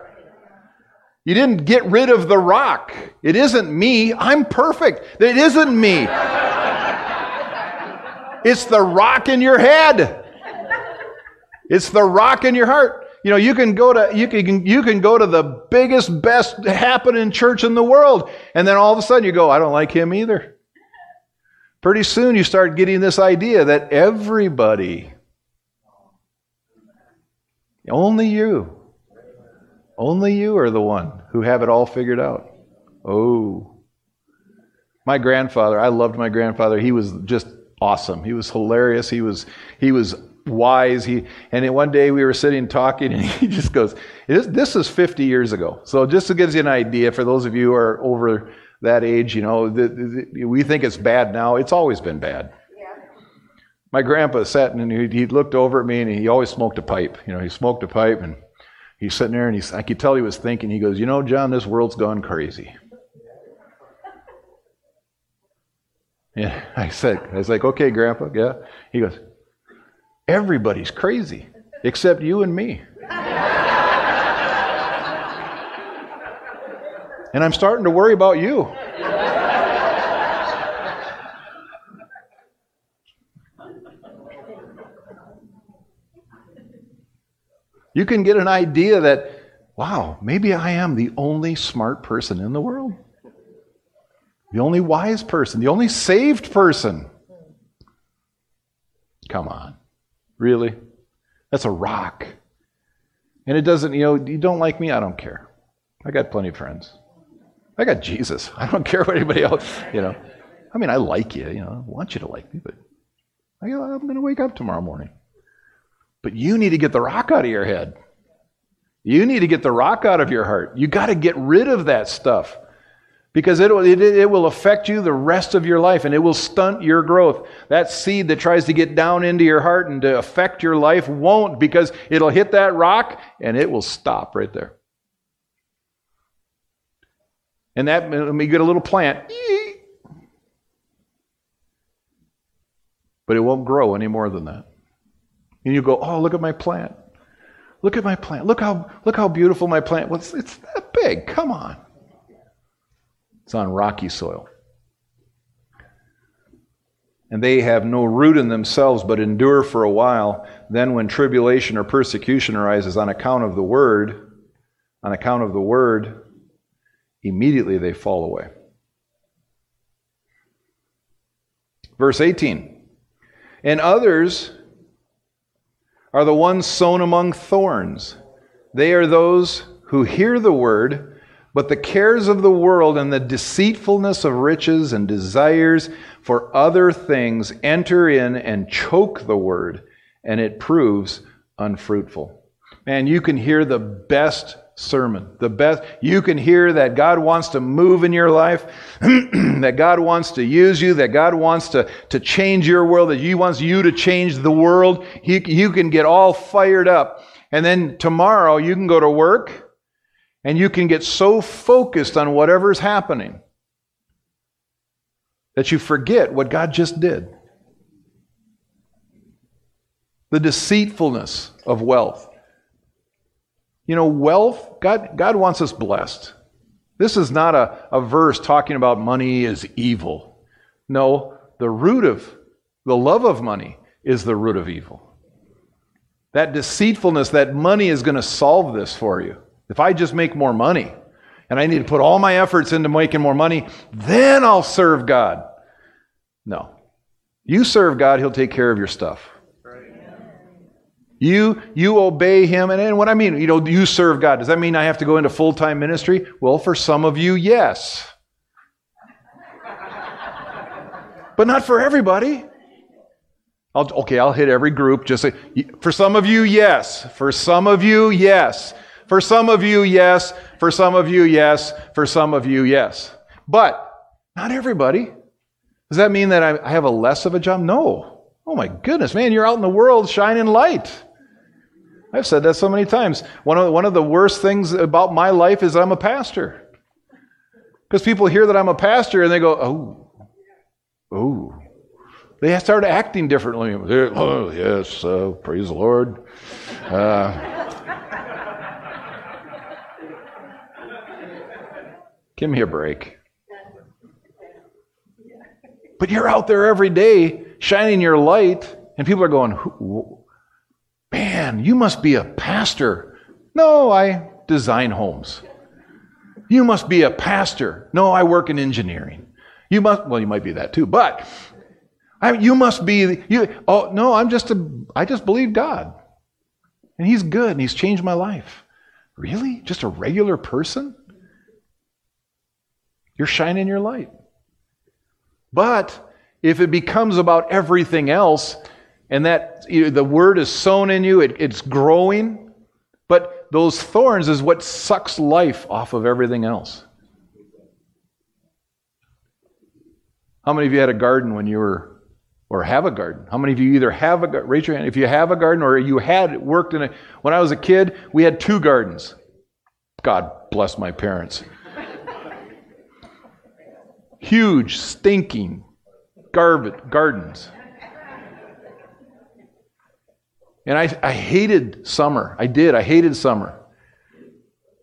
You didn't get rid of the rock. It isn't me. I'm perfect. It isn't me. It's the rock in your head. It's the rock in your heart. You know, you can go to you can you can go to the biggest, best happening church in the world, and then all of a sudden you go, I don't like him either. Pretty soon you start getting this idea that everybody, only you, only you are the one who have it all figured out. Oh. My grandfather, I loved my grandfather. He was just awesome. He was hilarious. He was he was wise. He and one day we were sitting talking, and *laughs* he just goes, "This is 50 years ago." So just to give you an idea, for those of you who are over that age, you know, the, the, we think it's bad now. It's always been bad. My grandpa sat and he, he looked over at me, and he always smoked a pipe. You know, he smoked a pipe, and he's sitting there, and he's, I could tell he was thinking. He goes, "You know, John, this world's gone crazy." *laughs* Yeah, I said, I was like, okay, Grandpa, yeah. He goes, everybody's crazy except you and me. And I'm starting to worry about you. You can get an idea that, wow, maybe I am the only smart person in the world the only wise person, the only saved person. Come on. Really? That's a rock. And it doesn't, you know, you don't like me, I don't care. I got plenty of friends. I got Jesus. *laughs* I don't care what anybody else, you know. I mean, I like you, you know, I want you to like me, but I'm going to wake up tomorrow morning. But you need to get the rock out of your head. You need to get the rock out of your heart. You got to get rid of that stuff because it, it, it will affect you the rest of your life and it will stunt your growth. That seed that tries to get down into your heart and to affect your life won't because it'll hit that rock and it will stop right there. And that, me get a little plant, but it won't grow any more than that. And you go, oh, look at my plant. Look at my plant. Look how, look how beautiful my plant was. It's that big. Come on. It's on rocky soil. And they have no root in themselves, but endure for a while. Then, when tribulation or persecution arises on account of the word, on account of the word, immediately they fall away. Verse 18 And others are the ones sown among thorns. They are those who hear the word but the cares of the world and the deceitfulness of riches and desires for other things enter in and choke the word, and it proves unfruitful. Man, you can hear the best sermon. The best you can hear that God wants to move in your life, *clears throat* that God wants to use you, that God wants to, to change your world, that He wants you to change the world. He, you can get all fired up. And then tomorrow you can go to work and you can get so focused on whatever's happening that you forget what God just did. The deceitfulness of wealth. You know, wealth, God, God wants us blessed. This is not a, a verse talking about money is evil. No, the root of the love of money is the root of evil. That deceitfulness, that money is going to solve this for you. If I just make more money and I need to put all my efforts into making more money, then I'll serve God. No. You serve God, He'll take care of your stuff. You, you obey him. And, and what I mean, you know, you serve God. Does that mean I have to go into full time ministry? Well, for some of you, yes. but not for everybody. I'll, okay, I'll hit every group. Just say, for some of you, yes. For some of you, yes. For some of you, yes. For some of you, yes. For some of you, yes. But not everybody. Does that mean that I have a less of a job? No. Oh my goodness, man, you're out in the world shining light. I've said that so many times. One of, one of the worst things about my life is I'm a pastor. Because people hear that I'm a pastor and they go, oh, oh, They start acting differently. Oh, yes, uh, praise the Lord. Uh, give me a break. But you're out there every day shining your light, and people are going, Man, you must be a pastor. No, I design homes. You must be a pastor. No, I work in engineering. You must, well, you might be that too, but I, you must be, you, oh, no, I'm just a, I just believe God. And He's good and He's changed my life. Really? Just a regular person? You're shining your light. But if it becomes about everything else, and that you know, the word is sown in you, it, it's growing, but those thorns is what sucks life off of everything else. How many of you had a garden when you were, or have a garden? How many of you either have a raise your hand if you have a garden or you had worked in a. When I was a kid, we had two gardens. God bless my parents. Huge, stinking garbage gardens. And I, I hated summer. I did. I hated summer.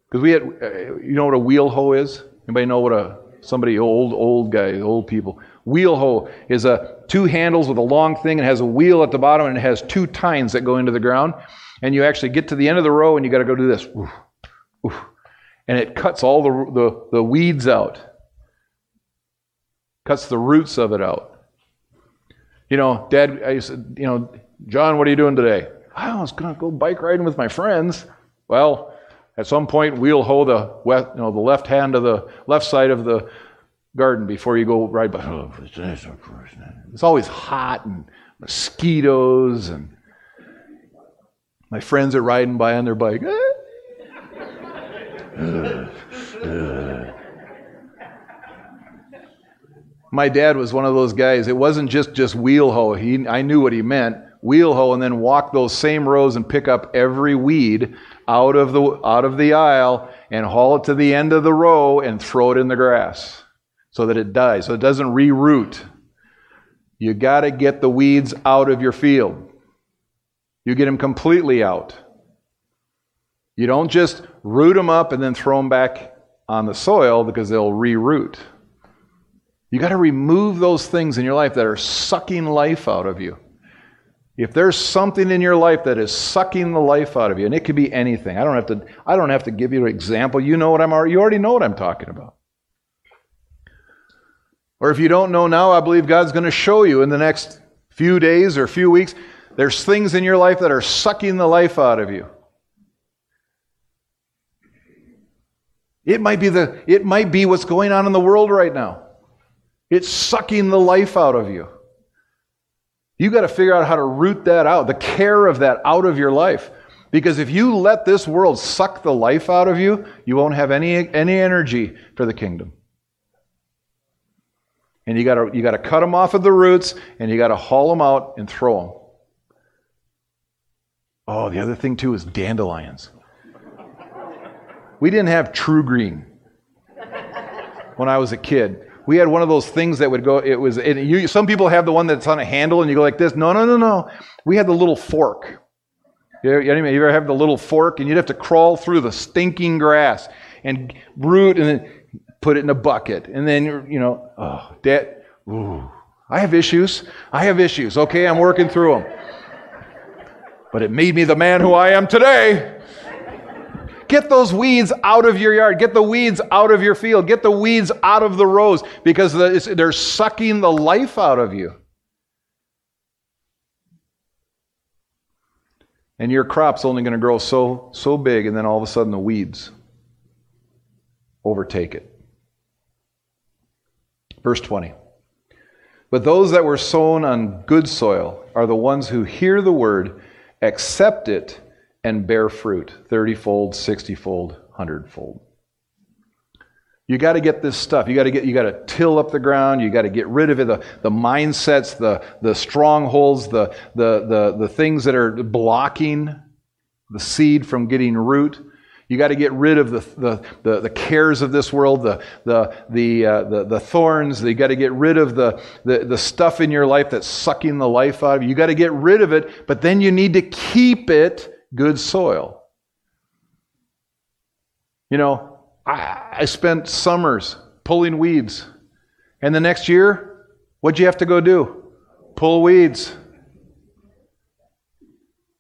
Because we had, uh, you know what a wheel hoe is? Anybody know what a, somebody, old, old guy, old people. Wheel hoe is a two handles with a long thing and has a wheel at the bottom and it has two tines that go into the ground. And you actually get to the end of the row and you got to go do this. Oof, oof. And it cuts all the, the, the weeds out, cuts the roots of it out. You know, Dad, I said, you know, John, what are you doing today? I was going to go bike riding with my friends. Well, at some point, wheel hoe the west, you know, the left hand of the left side of the garden before you go ride by. Oh, it's always hot and mosquitoes, and my friends are riding by on their bike. My dad was one of those guys. It wasn't just just wheel hoe. He, I knew what he meant. Wheel hoe, and then walk those same rows and pick up every weed out of the out of the aisle and haul it to the end of the row and throw it in the grass so that it dies, so it doesn't reroot. You got to get the weeds out of your field. You get them completely out. You don't just root them up and then throw them back on the soil because they'll reroot. You got to remove those things in your life that are sucking life out of you. If there's something in your life that is sucking the life out of you, and it could be anything. I don't have to I don't have to give you an example. You know what I'm you already know what I'm talking about. Or if you don't know now, I believe God's going to show you in the next few days or few weeks. There's things in your life that are sucking the life out of you. It might be the it might be what's going on in the world right now. It's sucking the life out of you. You got to figure out how to root that out, the care of that out of your life. Because if you let this world suck the life out of you, you won't have any, any energy for the kingdom. And you got you to cut them off of the roots, and you got to haul them out and throw them. Oh, the other thing too is dandelions. We didn't have TruGreen when I was a kid we had one of those things that would go, it was, it, you, some people have the one that's on a handle and you go like this. No, no, no, no. We had the little fork. You, you ever have the little fork and you'd have to crawl through the stinking grass and root and then put it in a bucket. And then, you know, oh, that, ooh, I have issues. I have issues. Okay, I'm working through them. But it made me the man who I am today. Get those weeds out of your yard. Get the weeds out of your field. Get the weeds out of the rows because they're sucking the life out of you. And your crop's only going to grow so, so big, and then all of a sudden the weeds overtake it. Verse 20. But those that were sown on good soil are the ones who hear the word, accept it, and bear fruit 30 fold, 60 fold, 100 fold. You got to get this stuff. You got to get you got to till up the ground. You got to get rid of it, the, the mindsets, the, the strongholds, the, the, the, the things that are blocking the seed from getting root. You got to get rid of the, the, the, the, cares of this world, the, the, the, uh, the, the thorns. You got to get rid of the, the, the stuff in your life that's sucking the life out of you. You got to get rid of it, but then you need to keep it good soil. You know, I, I spent summers pulling weeds. And the next year, what'd you have to go do? Pull weeds.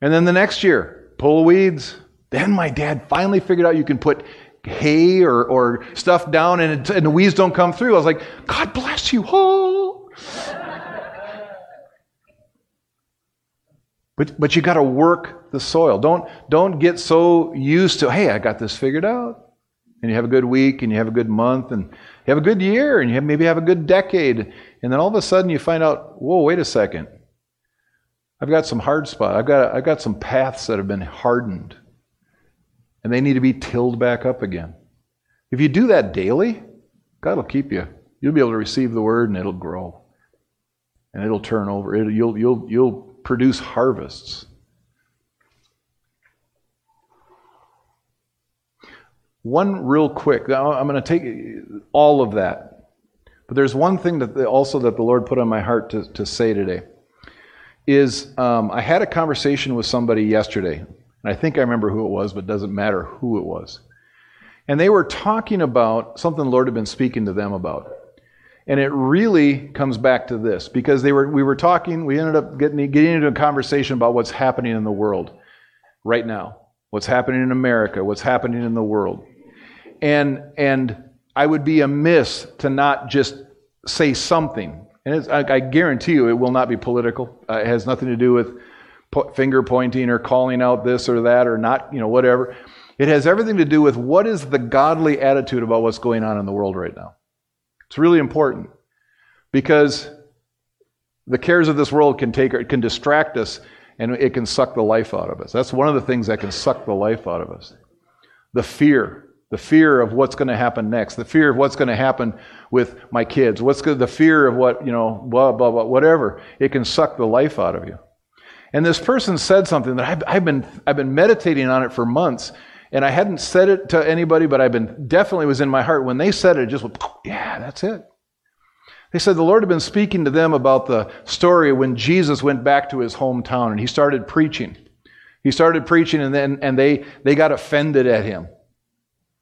And then the next year, pull weeds. Then my dad finally figured out you can put hay or, or stuff down and, it, and the weeds don't come through. I was like, God bless you. Oh. *laughs* *laughs* but, but you got to work the soil. Don't, don't get so used to, hey, I got this figured out. And you have a good week and you have a good month and you have a good year and you have, maybe have a good decade. And then all of a sudden you find out, whoa, wait a second. I've got some hard spots. I've got, I've got some paths that have been hardened and they need to be tilled back up again. If you do that daily, God will keep you. You'll be able to receive the word and it'll grow. And it'll turn over. It, you'll, you'll, you'll produce harvests. One real quick, I'm going to take all of that. But there's one thing that also that the Lord put on my heart to, to say today. Is um, I had a conversation with somebody yesterday and I think I remember who it was, but it doesn't matter who it was. And they were talking about something the Lord had been speaking to them about. And it really comes back to this because they were, we were talking, we ended up getting, getting into a conversation about what's happening in the world right now, what's happening in America, what's happening in the world. And, and I would be amiss to not just say something. And I, I, guarantee you it will not be political. Uh, it has nothing to do with finger pointing or calling out this or that or not, you know, whatever. It has everything to do with what is the godly attitude about what's going on in the world right now. It's really important because the cares of this world can take it can distract us and it can suck the life out of us. That's one of the things that can suck the life out of us. The fear, the fear of what's going to happen next, the fear of what's going to happen with my kids, what's going, the fear of what, you know, blah, blah, blah, whatever. It can suck the life out of you. And this person said something that I've, I've, been, I've been meditating on it for months. And I hadn't said it to anybody, but I've been definitely was in my heart. When they said it, it just went, yeah, that's it. They said the Lord had been speaking to them about the story when Jesus went back to his hometown and he started preaching. He started preaching and then and they they got offended at him.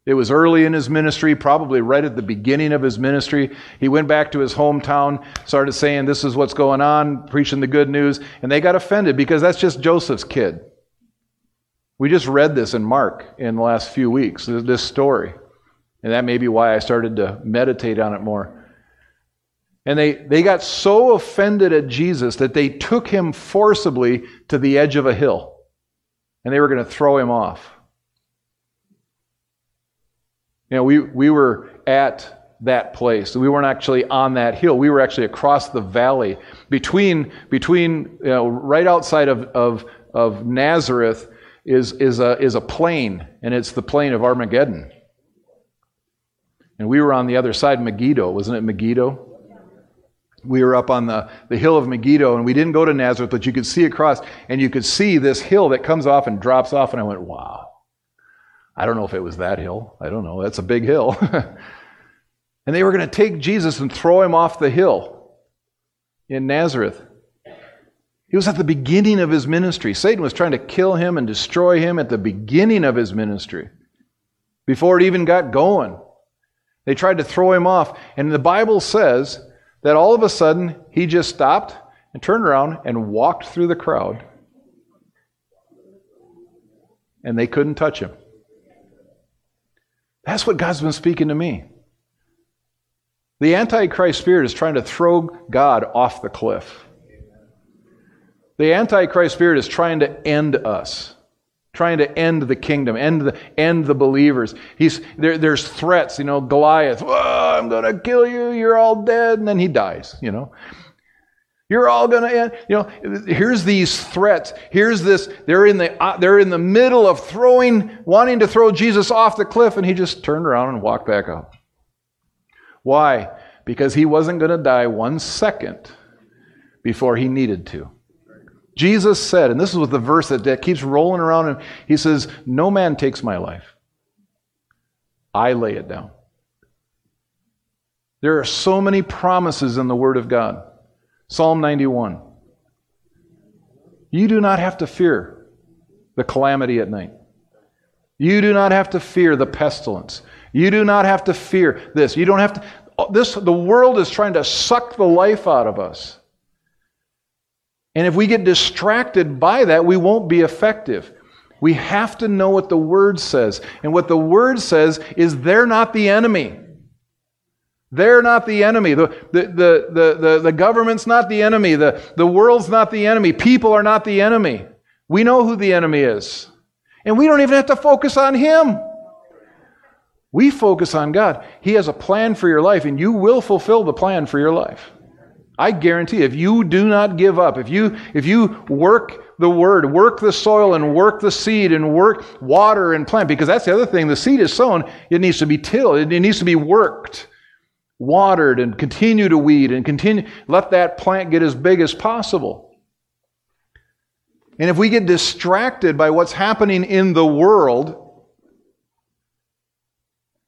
It was early in his ministry, probably right at the beginning of his ministry. He went back to his hometown, started saying, This is what's going on, preaching the good news, and they got offended because that's just Joseph's kid. We just read this in Mark in the last few weeks, this story. And that may be why I started to meditate on it more. And they, they got so offended at Jesus that they took him forcibly to the edge of a hill. And they were going to throw him off. You know, we, we were at that place. We weren't actually on that hill. We were actually across the valley between, between you know, right outside of, of, of Nazareth is, is, a, is a plain, and it's the plain of Armageddon. And we were on the other side, Megiddo. Wasn't it Megiddo? We were up on the, the hill of Megiddo, and we didn't go to Nazareth, but you could see across, and you could see this hill that comes off and drops off, and I went, wow. I don't know if it was that hill. I don't know. That's a big hill. *laughs* and they were going to take Jesus and throw him off the hill in Nazareth. He was at the beginning of his ministry. Satan was trying to kill him and destroy him at the beginning of his ministry, before it even got going. They tried to throw him off. And the Bible says that all of a sudden he just stopped and turned around and walked through the crowd. And they couldn't touch him. That's what God's been speaking to me. The Antichrist spirit is trying to throw God off the cliff. The Antichrist spirit is trying to end us, trying to end the kingdom, end the, end the believers. He's, there, there's threats, you know, Goliath, I'm going to kill you, you're all dead, and then he dies, you know. You're all going to end. You know, here's these threats. Here's this. They're in the uh, they're in the middle of throwing, wanting to throw Jesus off the cliff, and he just turned around and walked back up. Why? Because he wasn't going to die one second before he needed to. Jesus said, and this is the verse that, that keeps rolling around, him, he says, "No man takes my life, I lay it down. There are so many promises in the Word of God. Psalm 91. You do not have to fear the calamity at night. You do not have to fear the pestilence. You do not have to fear this. You don't have to. This, the world is trying to suck the life out of us. And if we get distracted by that, we won't be effective. We have to know what the Word says. And what the Word says is they're not the enemy. They're not the enemy. The, the, the, the, the, the government's not the enemy. The, the world's not the enemy. People are not the enemy. We know who the enemy is. And we don't even have to focus on him. We focus on God. He has a plan for your life, and you will fulfill the plan for your life. I guarantee if you do not give up, if you if you work the word, work the soil and work the seed and work water and plant, because that's the other thing. The seed is sown, it needs to be tilled, it needs to be worked, watered, and continue to weed and continue let that plant get as big as possible. And if we get distracted by what's happening in the world,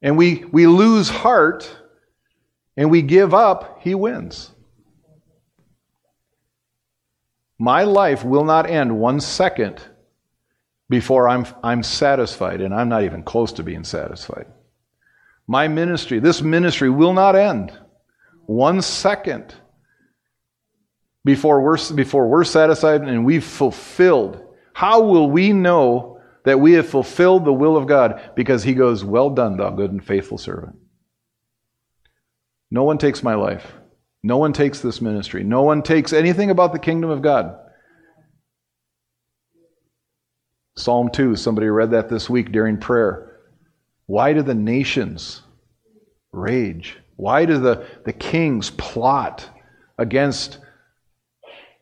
and we, we lose heart and we give up, he wins. My life will not end one second before I'm, I'm satisfied, and I'm not even close to being satisfied. My ministry, this ministry will not end one second before we're, before we're satisfied and we've fulfilled. How will we know that we have fulfilled the will of God? Because He goes, Well done, thou good and faithful servant. No one takes my life. No one takes this ministry. No one takes anything about the kingdom of God. Psalm 2, somebody read that this week during prayer. Why do the nations rage? Why do the, the kings plot against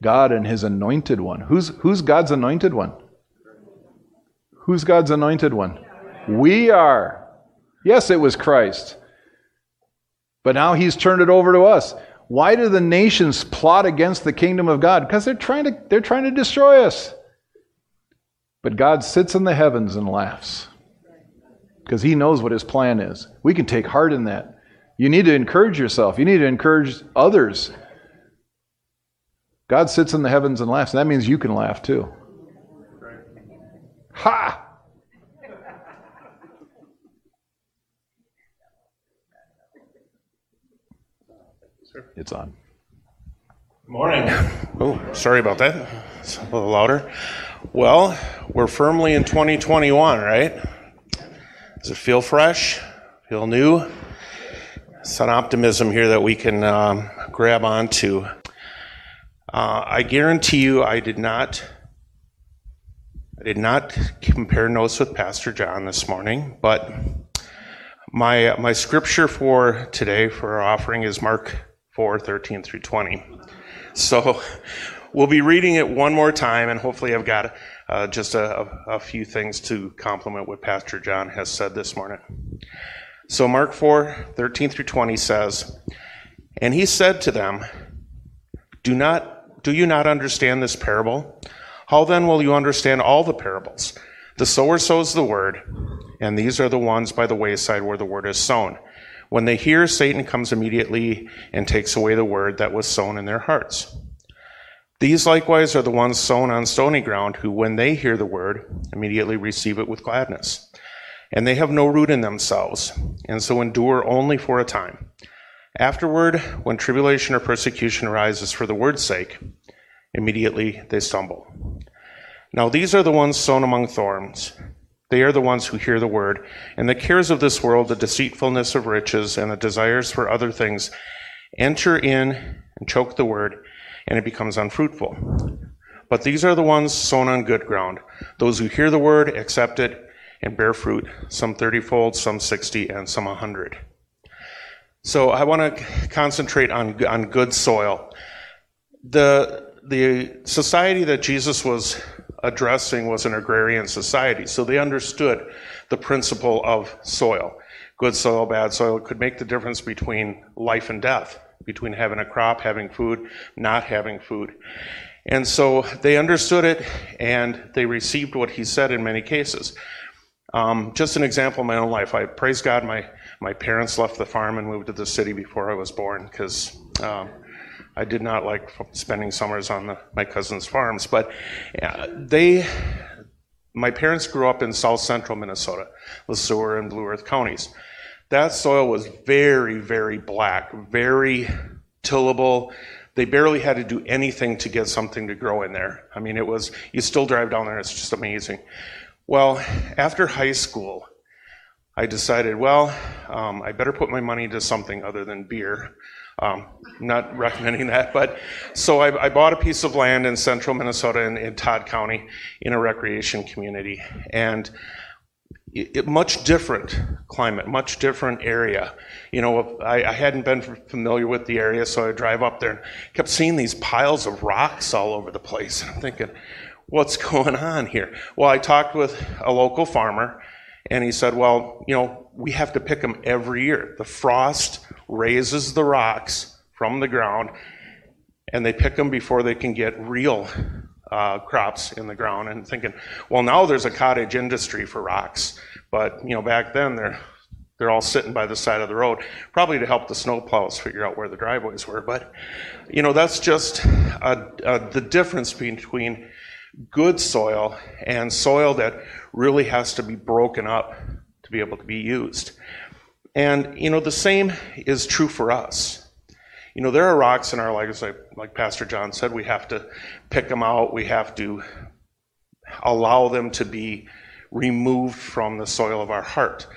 God and his anointed one? Who's, who's God's anointed one? Who's God's anointed one? We are. Yes, it was Christ. But now he's turned it over to us. Why do the nations plot against the kingdom of God? Because they're trying to, they're trying to destroy us. But God sits in the heavens and laughs because he knows what his plan is. We can take heart in that. You need to encourage yourself, you need to encourage others. God sits in the heavens and laughs, and that means you can laugh too. Ha! It's on. Morning. *laughs* Oh, sorry about that. It's a little louder. Well, we're firmly in 2021, right? Does it feel fresh? Feel new? It's an optimism here that we can um, grab onto. Uh, I guarantee you, I did not. I did not compare notes with Pastor John this morning, but my my scripture for today for our offering is Mark 4, 13 through 20. So we'll be reading it one more time, and hopefully, I've got uh, just a, a, few things to complement what Pastor John has said this morning. So, Mark 4, 13 through 20 says, And he said to them, Do not do you not understand this parable? How then will you understand all the parables? The sower sows the word, and these are the ones by the wayside where the word is sown. When they hear, Satan comes immediately and takes away the word that was sown in their hearts. These likewise are the ones sown on stony ground, who, when they hear the word, immediately receive it with gladness. And they have no root in themselves, and so endure only for a time. Afterward, when tribulation or persecution arises for the word's sake, immediately they stumble. Now these are the ones sown among thorns. They are the ones who hear the word, and the cares of this world, the deceitfulness of riches, and the desires for other things enter in and choke the word, and it becomes unfruitful. But these are the ones sown on good ground, those who hear the word, accept it, and bear fruit, some thirtyfold, some sixty, and some a hundred. So I want to concentrate on, on good soil. The, the society that Jesus was addressing was an agrarian society. So they understood the principle of soil. Good soil, bad soil could make the difference between life and death, between having a crop, having food, not having food. And so they understood it and they received what he said in many cases. Um, just an example of my own life. I praise God. My my parents left the farm and moved to the city before I was born because um, I did not like spending summers on the, my cousins' farms. But they, my parents grew up in south central Minnesota, Le Sueur and Blue Earth counties. That soil was very, very black, very tillable. They barely had to do anything to get something to grow in there. I mean, it was, you still drive down there, it's just amazing. Well, after high school, I decided, well, um, I better put my money into something other than beer. Um, not recommending that, but so I, I, bought a piece of land in central Minnesota in, in Todd County in a recreation community, and it, it, much different climate, much different area. You know, I, I, hadn't been familiar with the area, so I drive up there and kept seeing these piles of rocks all over the place. I'm thinking, what's *laughs* going on here? Well, I talked with a local farmer, and he said, well, you know, we have to pick them every year. The frost raises the rocks from the ground, and they pick them before they can get real uh, crops in the ground. And thinking, well, now there's a cottage industry for rocks, but you know, back then they're they're all sitting by the side of the road, probably to help the snowplows figure out where the driveways were. But you know, that's just a, a, the difference between good soil and soil that really has to be broken up to be able to be used. And, you know, the same is true for us. You know, there are rocks in our lives, like, like Pastor John said, we have to pick them out, we have to allow them to be removed from the soil of our heart.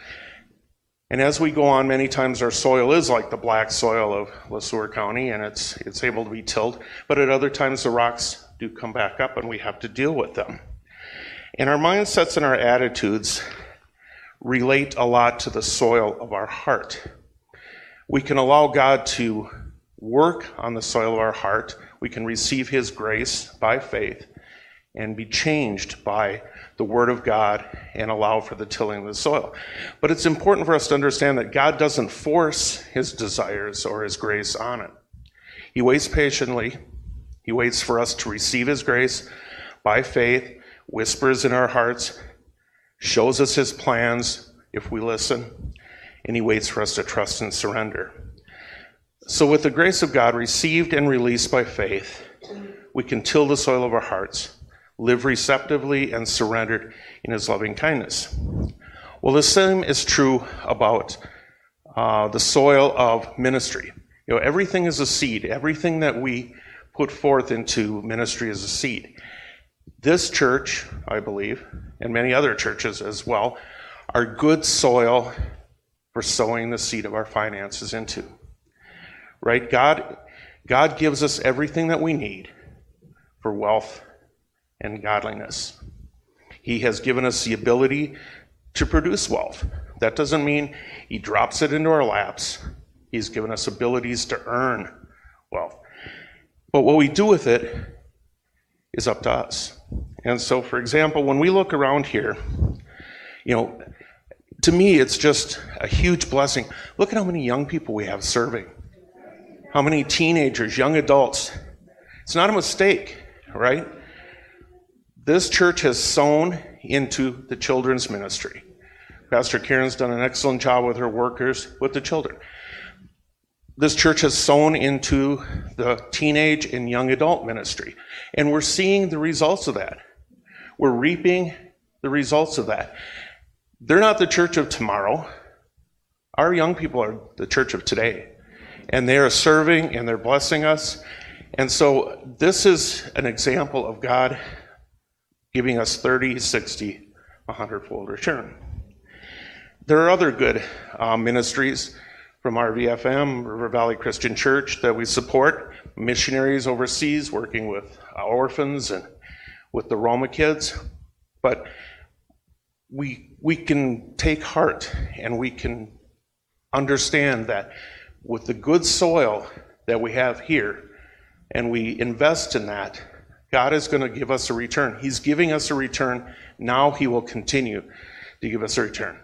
And as we go on, many times our soil is like the black soil of Le Sueur County, and it's, it's able to be tilled. But at other times, the rocks do come back up, and we have to deal with them. And our mindsets and our attitudes relate a lot to the soil of our heart. We can allow God to work on the soil of our heart. We can receive His grace by faith and be changed by the Word of God and allow for the tilling of the soil. But it's important for us to understand that God doesn't force His desires or His grace on it. He waits patiently. He waits for us to receive His grace by faith, whispers in our hearts, shows us his plans if we listen, and he waits for us to trust and surrender. So, with the grace of God received and released by faith, we can till the soil of our hearts, live receptively and surrendered in his loving kindness. Well, the same is true about uh, the soil of ministry. You know, everything is a seed. Everything that we put forth into ministry is a seed. This church, I believe, and many other churches as well, are good soil for sowing the seed of our finances into. Right? God, God gives us everything that we need for wealth and godliness. He has given us the ability to produce wealth. That doesn't mean He drops it into our laps. He's given us abilities to earn wealth. But what we do with it is up to us. And so, for example, when we look around here, you know, to me, it's just a huge blessing. Look at how many young people we have serving, how many teenagers, young adults. It's not a mistake, right? This church has sown into the children's ministry. Pastor Karen's done an excellent job with her workers, with the children. This church has sown into the teenage and young adult ministry, and we're seeing the results of that. We're reaping the results of that. They're not the church of tomorrow. Our young people are the church of today. And they are serving and they're blessing us. And so this is an example of God giving us 30, 60, 100 fold return. There are other good uh, ministries from RVFM, River Valley Christian Church, that we support, missionaries overseas working with orphans and with the Roma kids, but we, we can take heart and we can understand that with the good soil that we have here, and we invest in that, God is going to give us a return. He's giving us a return. Now He will continue to give us a return.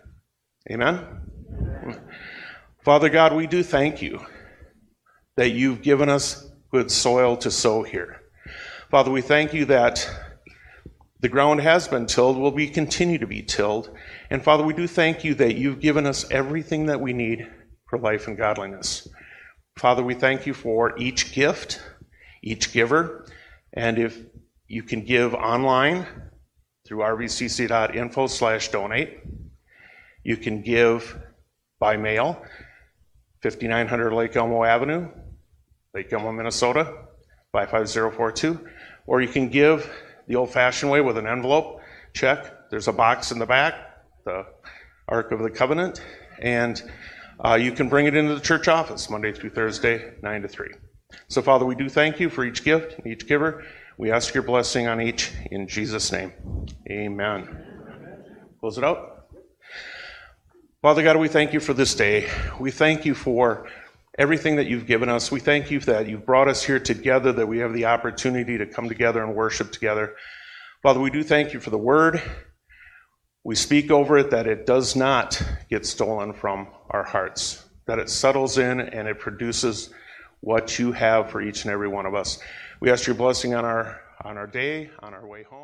Amen? Father God, we do thank you that you've given us good soil to sow here. Father, we thank you that The ground has been tilled, will be continue to be tilled. And Father, we do thank you that you've given us everything that we need for life and godliness. Father, we thank you for each gift, each giver. And if you can give online through rvcc.info slash donate, you can give by mail, 5900 Lake Elmo Avenue, Lake Elmo, Minnesota, 55042. Or you can give the old fashioned way with an envelope, check. There's a box in the back, the Ark of the Covenant, and uh, you can bring it into the church office Monday through Thursday, 9 to 3. So, Father, we do thank you for each gift and each giver. We ask your blessing on each in Jesus' name. Amen. Close it out. Father God, we thank you for this day. We thank you for everything that you've given us. We thank you that you've brought us here together, that we have the opportunity to come together and worship together. Father, we do thank you for the word. We speak over it that it does not get stolen from our hearts, that it settles in and it produces what you have for each and every one of us. We ask your blessing on our on our day, on our way home.